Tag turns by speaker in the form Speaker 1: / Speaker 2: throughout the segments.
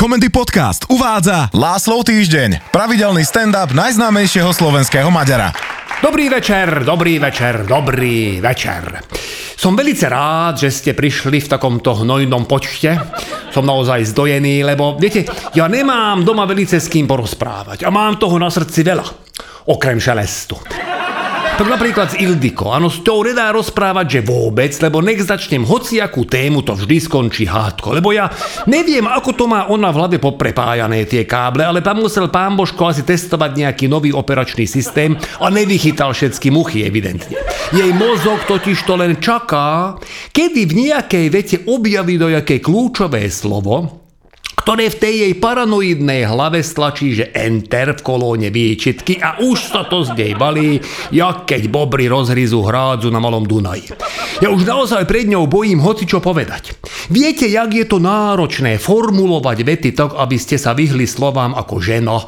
Speaker 1: Komendy Podcast uvádza Láslov týždeň, pravidelný stand-up najznámejšieho slovenského Maďara.
Speaker 2: Dobrý večer, dobrý večer, dobrý večer. Som velice rád, že ste prišli v takomto hnojnom počte. Som naozaj zdojený, lebo viete, ja nemám doma velice s kým porozprávať a mám toho na srdci veľa. Okrem šelestu. Tak napríklad s Ildiko. Áno, s tou nedá rozprávať, že vôbec, lebo nech začnem hociakú tému, to vždy skončí hádko. Lebo ja neviem, ako to má ona v hlave poprepájané tie káble, ale tam musel pán Božko asi testovať nejaký nový operačný systém a nevychytal všetky muchy, evidentne. Jej mozog totiž to len čaká, kedy v nejakej vete objaví do jaké kľúčové slovo, ktoré v tej jej paranoidnej hlave stlačí, že enter v kolóne výčitky a už sa to z nej balí, jak keď bobry rozhryzu hrádzu na malom Dunaji. Ja už naozaj pred ňou bojím hoci čo povedať. Viete, jak je to náročné formulovať vety tak, aby ste sa vyhli slovám ako žena,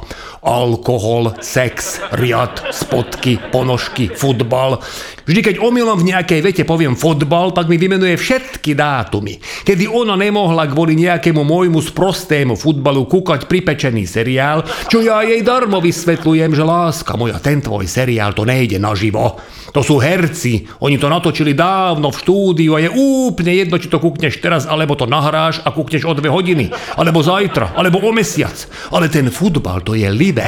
Speaker 2: alkohol, sex, riad, spotky, ponožky, futbal. Vždy, keď omylom v nejakej vete poviem fotbal, tak mi vymenuje všetky dátumy, kedy ona nemohla kvôli nejakému môjmu sprostému futbalu kúkať pripečený seriál, čo ja jej darmo vysvetľujem, že láska moja, ten tvoj seriál to nejde naživo. To sú herci, oni to natočili dávno v štúdiu a je úplne jedno, či to kúkneš teraz, alebo to nahráš a kúkneš o dve hodiny, alebo zajtra, alebo o mesiac. Ale ten futbal to je libe.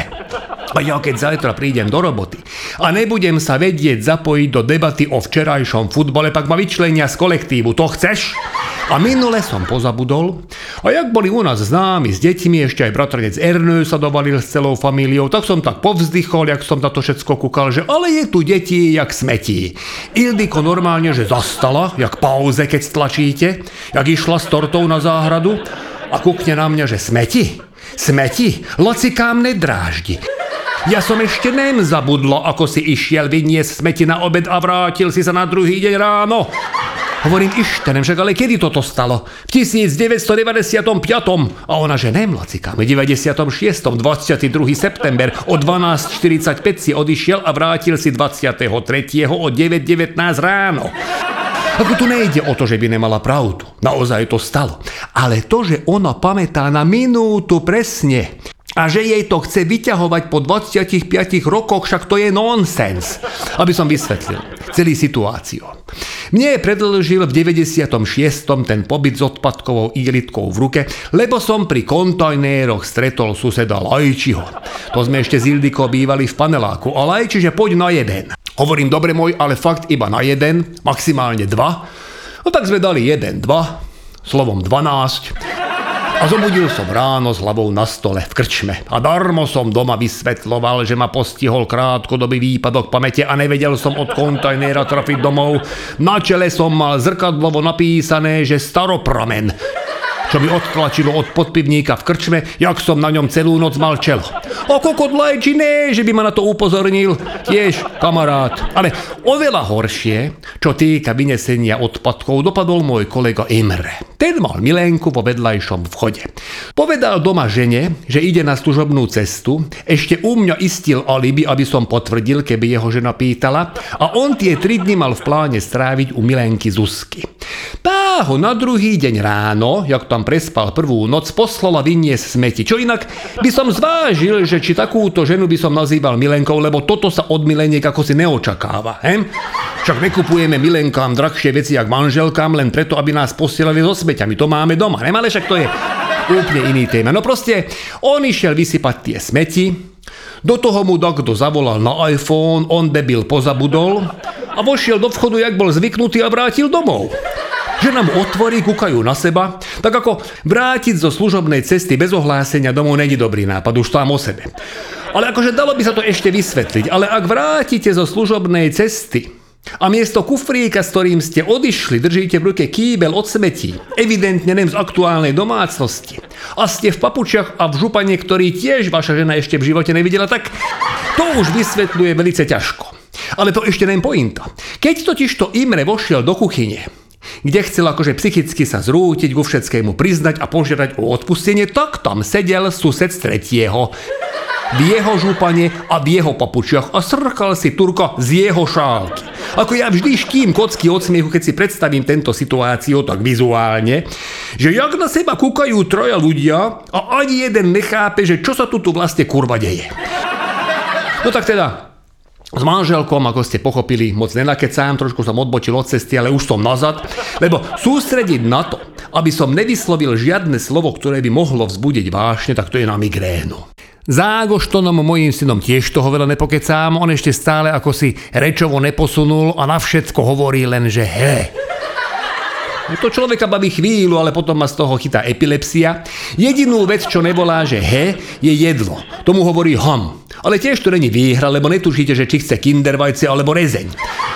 Speaker 2: A ja keď zajtra prídem do roboty a nebudem sa vedieť zapojiť do debaty o včerajšom futbale, pak ma vyčlenia z kolektívu. To chceš? A minule som pozabudol. A jak boli u nás známi s deťmi, ešte aj bratranec Ernő sa dovalil s celou famíliou, tak som tak povzdychol, jak som na to všetko kúkal, že ale je tu deti jak smetí. Ildiko normálne, že zastala, jak pauze, keď stlačíte, jak išla s tortou na záhradu a kúkne na mňa, že smeti. Smeti, locikám nedráždi. Ja som ešte nem zabudlo, ako si išiel vyniesť smeti na obed a vrátil si sa na druhý deň ráno. Hovorím, ištenem, však ale kedy toto stalo? V 1995. A ona, že lacika, v 96. 22. september o 12.45 si odišiel a vrátil si 23. o 9.19 ráno. Ako tu nejde o to, že by nemala pravdu. Naozaj to stalo. Ale to, že ona pamätá na minútu presne, a že jej to chce vyťahovať po 25 rokoch, však to je nonsens. Aby som vysvetlil celý situáciu. Mne predlžil v 96. ten pobyt s odpadkovou iglitkou v ruke, lebo som pri kontajnéroch stretol suseda Lajčiho. To sme ešte z Ildiko bývali v paneláku a Lajči, že poď na jeden. Hovorím, dobre môj, ale fakt iba na jeden, maximálne dva. No tak sme dali jeden, dva, slovom 12. A zobudil som ráno s hlavou na stole v krčme. A darmo som doma vysvetloval, že ma postihol krátkodobý výpadok pamäte a nevedel som od kontajnera trafiť domov. Na čele som mal zrkadlovo napísané, že staropramen čo mi odtlačilo od podpivníka v krčme, jak som na ňom celú noc mal čelo. O kokot lajči, že by ma na to upozornil, tiež kamarát. Ale oveľa horšie, čo týka vynesenia odpadkov, dopadol môj kolega Imre. Ten mal milenku vo vedľajšom vchode. Povedal doma žene, že ide na služobnú cestu, ešte u mňa istil alibi, aby som potvrdil, keby jeho žena pýtala, a on tie tri dni mal v pláne stráviť u milenky Zuzky. Ho na druhý deň ráno, jak tam prespal prvú noc, poslala vyniesť smeti. Čo inak by som zvážil, že či takúto ženu by som nazýval milenkou, lebo toto sa od mileniek ako si neočakáva. He? Však nekupujeme milenkám drahšie veci jak manželkám len preto, aby nás posielali so smeťami. To máme doma, nemale však to je úplne iný téma. No proste, on išiel vysypať tie smeti, do toho mu kto zavolal na iPhone, on debil pozabudol a vošiel do vchodu, jak bol zvyknutý a vrátil domov že nám otvorí, kúkajú na seba, tak ako vrátiť zo služobnej cesty bez ohlásenia domov není dobrý nápad, už tam o sebe. Ale akože dalo by sa to ešte vysvetliť, ale ak vrátite zo služobnej cesty a miesto kufríka, s ktorým ste odišli, držíte v ruke kýbel od smetí, evidentne nem z aktuálnej domácnosti, a ste v papučiach a v župane, ktorý tiež vaša žena ešte v živote nevidela, tak to už vysvetľuje velice ťažko. Ale to ešte nem pointa. Keď totiž to Imre vošiel do kuchyne, kde chcel akože psychicky sa zrútiť, ku všetkému priznať a požiadať o odpustenie, tak tam sedel sused z tretieho v jeho župane a v jeho papučiach a srkal si Turka z jeho šálky. Ako ja vždy škým kocky od smiechu, keď si predstavím tento situáciu tak vizuálne, že jak na seba kúkajú troja ľudia a ani jeden nechápe, že čo sa tu, tu vlastne kurva deje. No tak teda, s manželkou, ako ste pochopili, moc nenakecám, trošku som odbočil od cesty, ale už som nazad, lebo sústrediť na to, aby som nevyslovil žiadne slovo, ktoré by mohlo vzbudiť vášne, tak to je na migrénu. Za Agoštonom, mojím synom, tiež toho veľa nepokecám, on ešte stále ako si rečovo neposunul a na všetko hovorí len, že he. No to človeka baví chvíľu, ale potom ma z toho chytá epilepsia. Jedinú vec, čo nevolá, že he, je jedlo. Tomu hovorí ham. Ale tiež to není výhra, lebo netušíte, že či chce kindervajce alebo rezeň.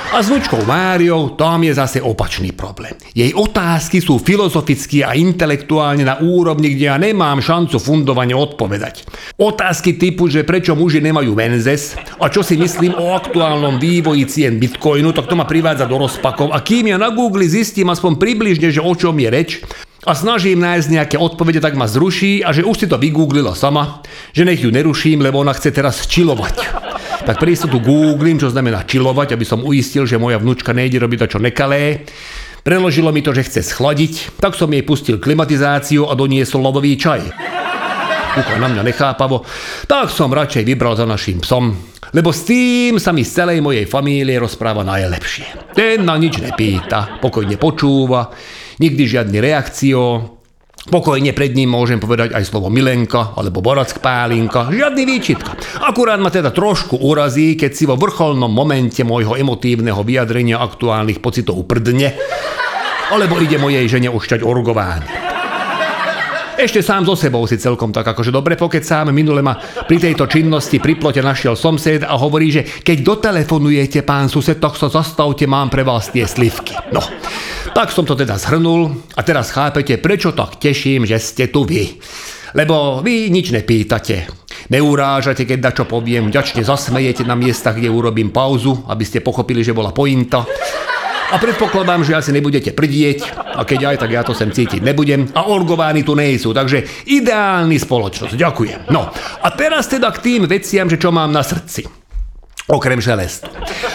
Speaker 2: A s vnúčkou Máriou tam je zase opačný problém. Jej otázky sú filozoficky a intelektuálne na úrovni, kde ja nemám šancu fundovane odpovedať. Otázky typu, že prečo muži nemajú menzes a čo si myslím o aktuálnom vývoji cien bitcoinu, tak to ma privádza do rozpakov a kým ja na Google zistím aspoň približne, že o čom je reč, a snažím nájsť nejaké odpovede, tak ma zruší a že už si to vygooglila sama, že nech ju neruším, lebo ona chce teraz čilovať. Tak pre istotu googlím, čo znamená čilovať, aby som uistil, že moja vnúčka nejde robiť to, čo nekalé. Preložilo mi to, že chce schladiť, tak som jej pustil klimatizáciu a doniesol lodový čaj. Kúka na mňa nechápavo, tak som radšej vybral za našim psom, lebo s tým sa mi z celej mojej famílie rozpráva najlepšie. Ten na nič nepýta, pokojne počúva, nikdy žiadny reakcio, Pokojne pred ním môžem povedať aj slovo Milenka alebo Borack Pálinka, žiadny výčitka. Akurát ma teda trošku urazí, keď si vo vrcholnom momente môjho emotívneho vyjadrenia aktuálnych pocitov prdne, alebo ide mojej žene ušťať orgován. Ešte sám so sebou si celkom tak akože dobre pokecám. Minule ma pri tejto činnosti pri plote našiel somsed a hovorí, že keď dotelefonujete, pán sused, tak sa zastavte, mám pre vás tie slivky. No, tak som to teda zhrnul a teraz chápete, prečo tak teším, že ste tu vy. Lebo vy nič nepýtate. Neurážate, keď dačo poviem, ďačne zasmejete na miestach, kde urobím pauzu, aby ste pochopili, že bola pointa. A predpokladám, že asi nebudete prdieť, a keď aj, tak ja to sem cítiť nebudem. A orgovány tu nejsú, takže ideálny spoločnosť. Ďakujem. No, a teraz teda k tým veciam, že čo mám na srdci. Okrem želestu.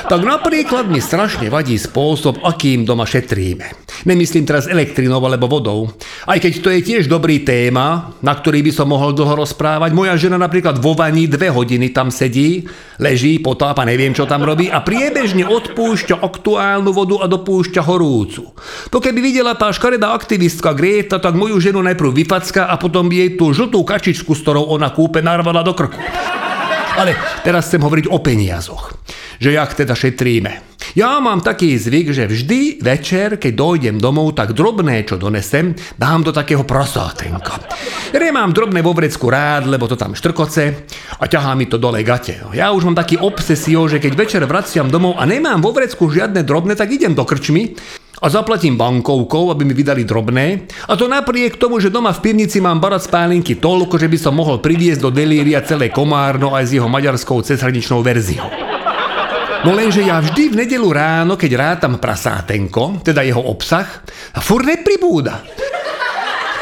Speaker 2: Tak napríklad mi strašne vadí spôsob, akým doma šetríme. Nemyslím teraz elektrinou alebo vodou. Aj keď to je tiež dobrý téma, na ktorý by som mohol dlho rozprávať. Moja žena napríklad vo vani dve hodiny tam sedí, leží, potápa, neviem čo tam robí a priebežne odpúšťa aktuálnu vodu a dopúšťa horúcu. To keby videla tá škaredá aktivistka Greta, tak moju ženu najprv vypacka a potom jej tú žltú kačičku, s ktorou ona kúpe, narvala do krku. Ale teraz chcem hovoriť o peniazoch. Že jak teda šetríme. Ja mám taký zvyk, že vždy večer, keď dojdem domov, tak drobné, čo donesem, dám do takého prasátenka. Ja mám drobné vo vrecku rád, lebo to tam štrkoce a ťahá mi to dole gate. Ja už mám taký obsesio, že keď večer vraciam domov a nemám vo vrecku žiadne drobné, tak idem do krčmy a zaplatím bankovkou, aby mi vydali drobné. A to napriek tomu, že doma v pivnici mám barat spálinky toľko, že by som mohol priviesť do delíria celé Komárno aj s jeho maďarskou cezhraničnou verziou. No lenže ja vždy v nedelu ráno, keď rátam prasátenko, teda jeho obsah, fur nepribúda.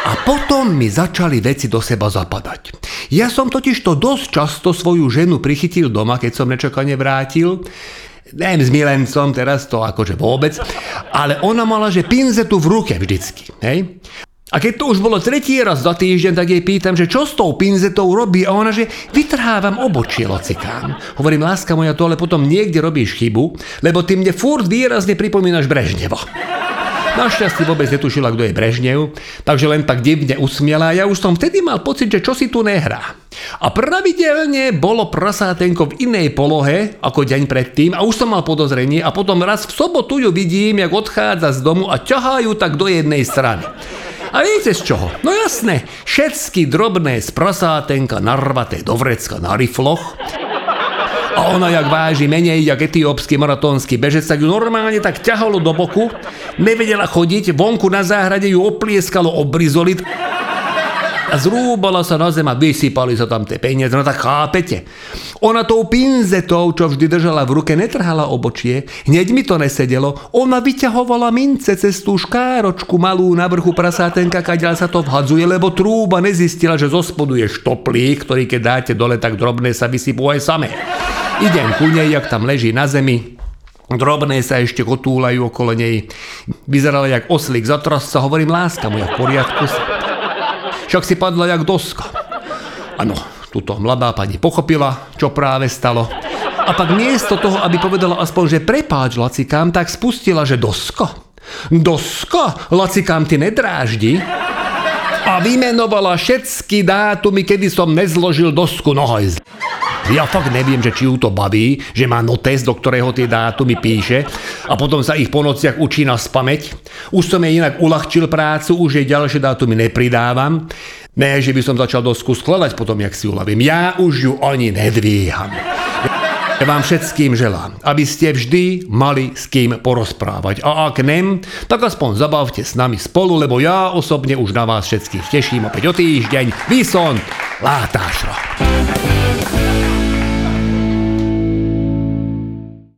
Speaker 2: A potom mi začali veci do seba zapadať. Ja som totiž to dosť často svoju ženu prichytil doma, keď som nečakane vrátil. Neviem, s milencom, teraz to akože vôbec. Ale ona mala, že pinzetu v ruke vždycky. Hej? A keď to už bolo tretí raz za týždeň, tak jej pýtam, že čo s tou pinzetou robí a ona, že vytrhávam obočie locikám. Hovorím, láska moja, to ale potom niekde robíš chybu, lebo ty mne furt výrazne pripomínaš Brežneva. Našťastie vôbec netušila, kto je Brežnev, takže len tak divne usmiela a ja už som vtedy mal pocit, že čo si tu nehrá. A pravidelne bolo prasátenko v inej polohe ako deň predtým a už som mal podozrenie a potom raz v sobotu ju vidím, jak odchádza z domu a ťahajú tak do jednej strany. A viete z čoho? No jasné, všetky drobné z prasátenka narvaté do vrecka na rifloch. A ona, jak váži menej, jak etiópsky maratónsky bežec, tak ju normálne tak ťahalo do boku, nevedela chodiť, vonku na záhrade ju oplieskalo obrizolit a zrúbala sa na zem a vysypali sa tam tie peniaze. No tak chápete. Ona tou pinzetou, čo vždy držala v ruke, netrhala obočie. Hneď mi to nesedelo. Ona vyťahovala mince cez tú škáročku malú na vrchu prasátenka, kaďal sa to vhadzuje, lebo trúba nezistila, že zo spodu je štoplík, ktorý keď dáte dole, tak drobné sa vysypú aj samé. Idem ku nej, jak tam leží na zemi, Drobné sa ešte kotúľajú okolo nej. Vyzerala jak oslík za trasca, hovorím, láska moja, v poriadku si. Však si padla jak doska. Áno, tuto mladá pani pochopila, čo práve stalo. A pak miesto toho, aby povedala aspoň, že prepáč, Lacikám, tak spustila, že doska. Doska? Lacikám, ty nedráždi? A vymenovala všetky dátumy, kedy som nezložil dosku nohoj. Ja fakt neviem, že či ju to baví, že má notes, do ktorého tie dátumy píše a potom sa ich po nociach učí na spameť. Už som jej inak uľahčil prácu, už jej ďalšie dátumy nepridávam. Ne, že by som začal dosku skladať potom, jak si uľavím. Ja už ju ani nedvíham. Ja vám všetkým želám, aby ste vždy mali s kým porozprávať. A ak nem, tak aspoň zabavte s nami spolu, lebo ja osobne už na vás všetkých teším opäť o týždeň. Vyson, látášro.